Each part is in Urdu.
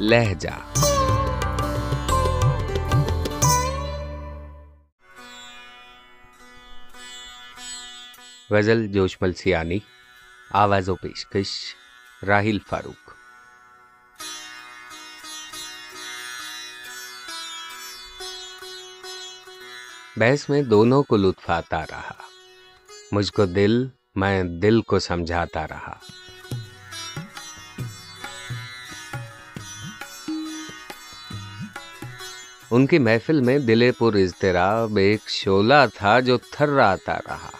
لہجہ۔ غزل جوش ملسیانی آواز و پیشکش راہیل فاروق۔ بحث میں دونوں کو لطف آتا رہا۔ مجھ کو دل، میں دل کو سمجھاتا رہا۔ ان کی محفل میں دل پر اضطراب ایک شولہ تھا جو تھر آتا رہا۔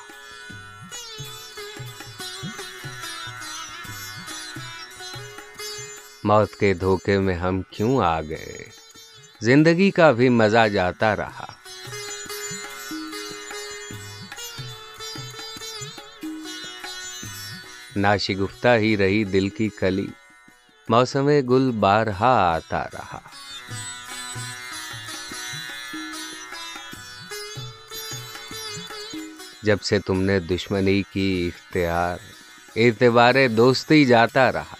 موت کے دھوکے میں ہم کیوں آ گئے؟ زندگی کا بھی مزہ جاتا رہا۔ ناشگفتہ ہی رہی دل کی کلی۔ موسم گل بارہا آتا رہا۔ جب سے تم نے دشمنی کی اختیار، اعتبار دوستی جاتا رہا۔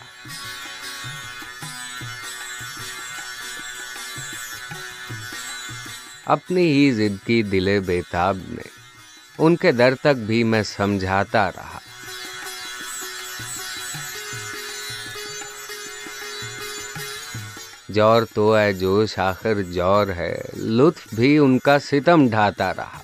اپنی ہی ضد کی دل بیتاب میں، ان کے در تک بھی میں سمجھاتا رہا۔ جور تو ہے جوش، آخر جور ہے۔ لطف بھی ان کا ستم ڈھاتا رہا۔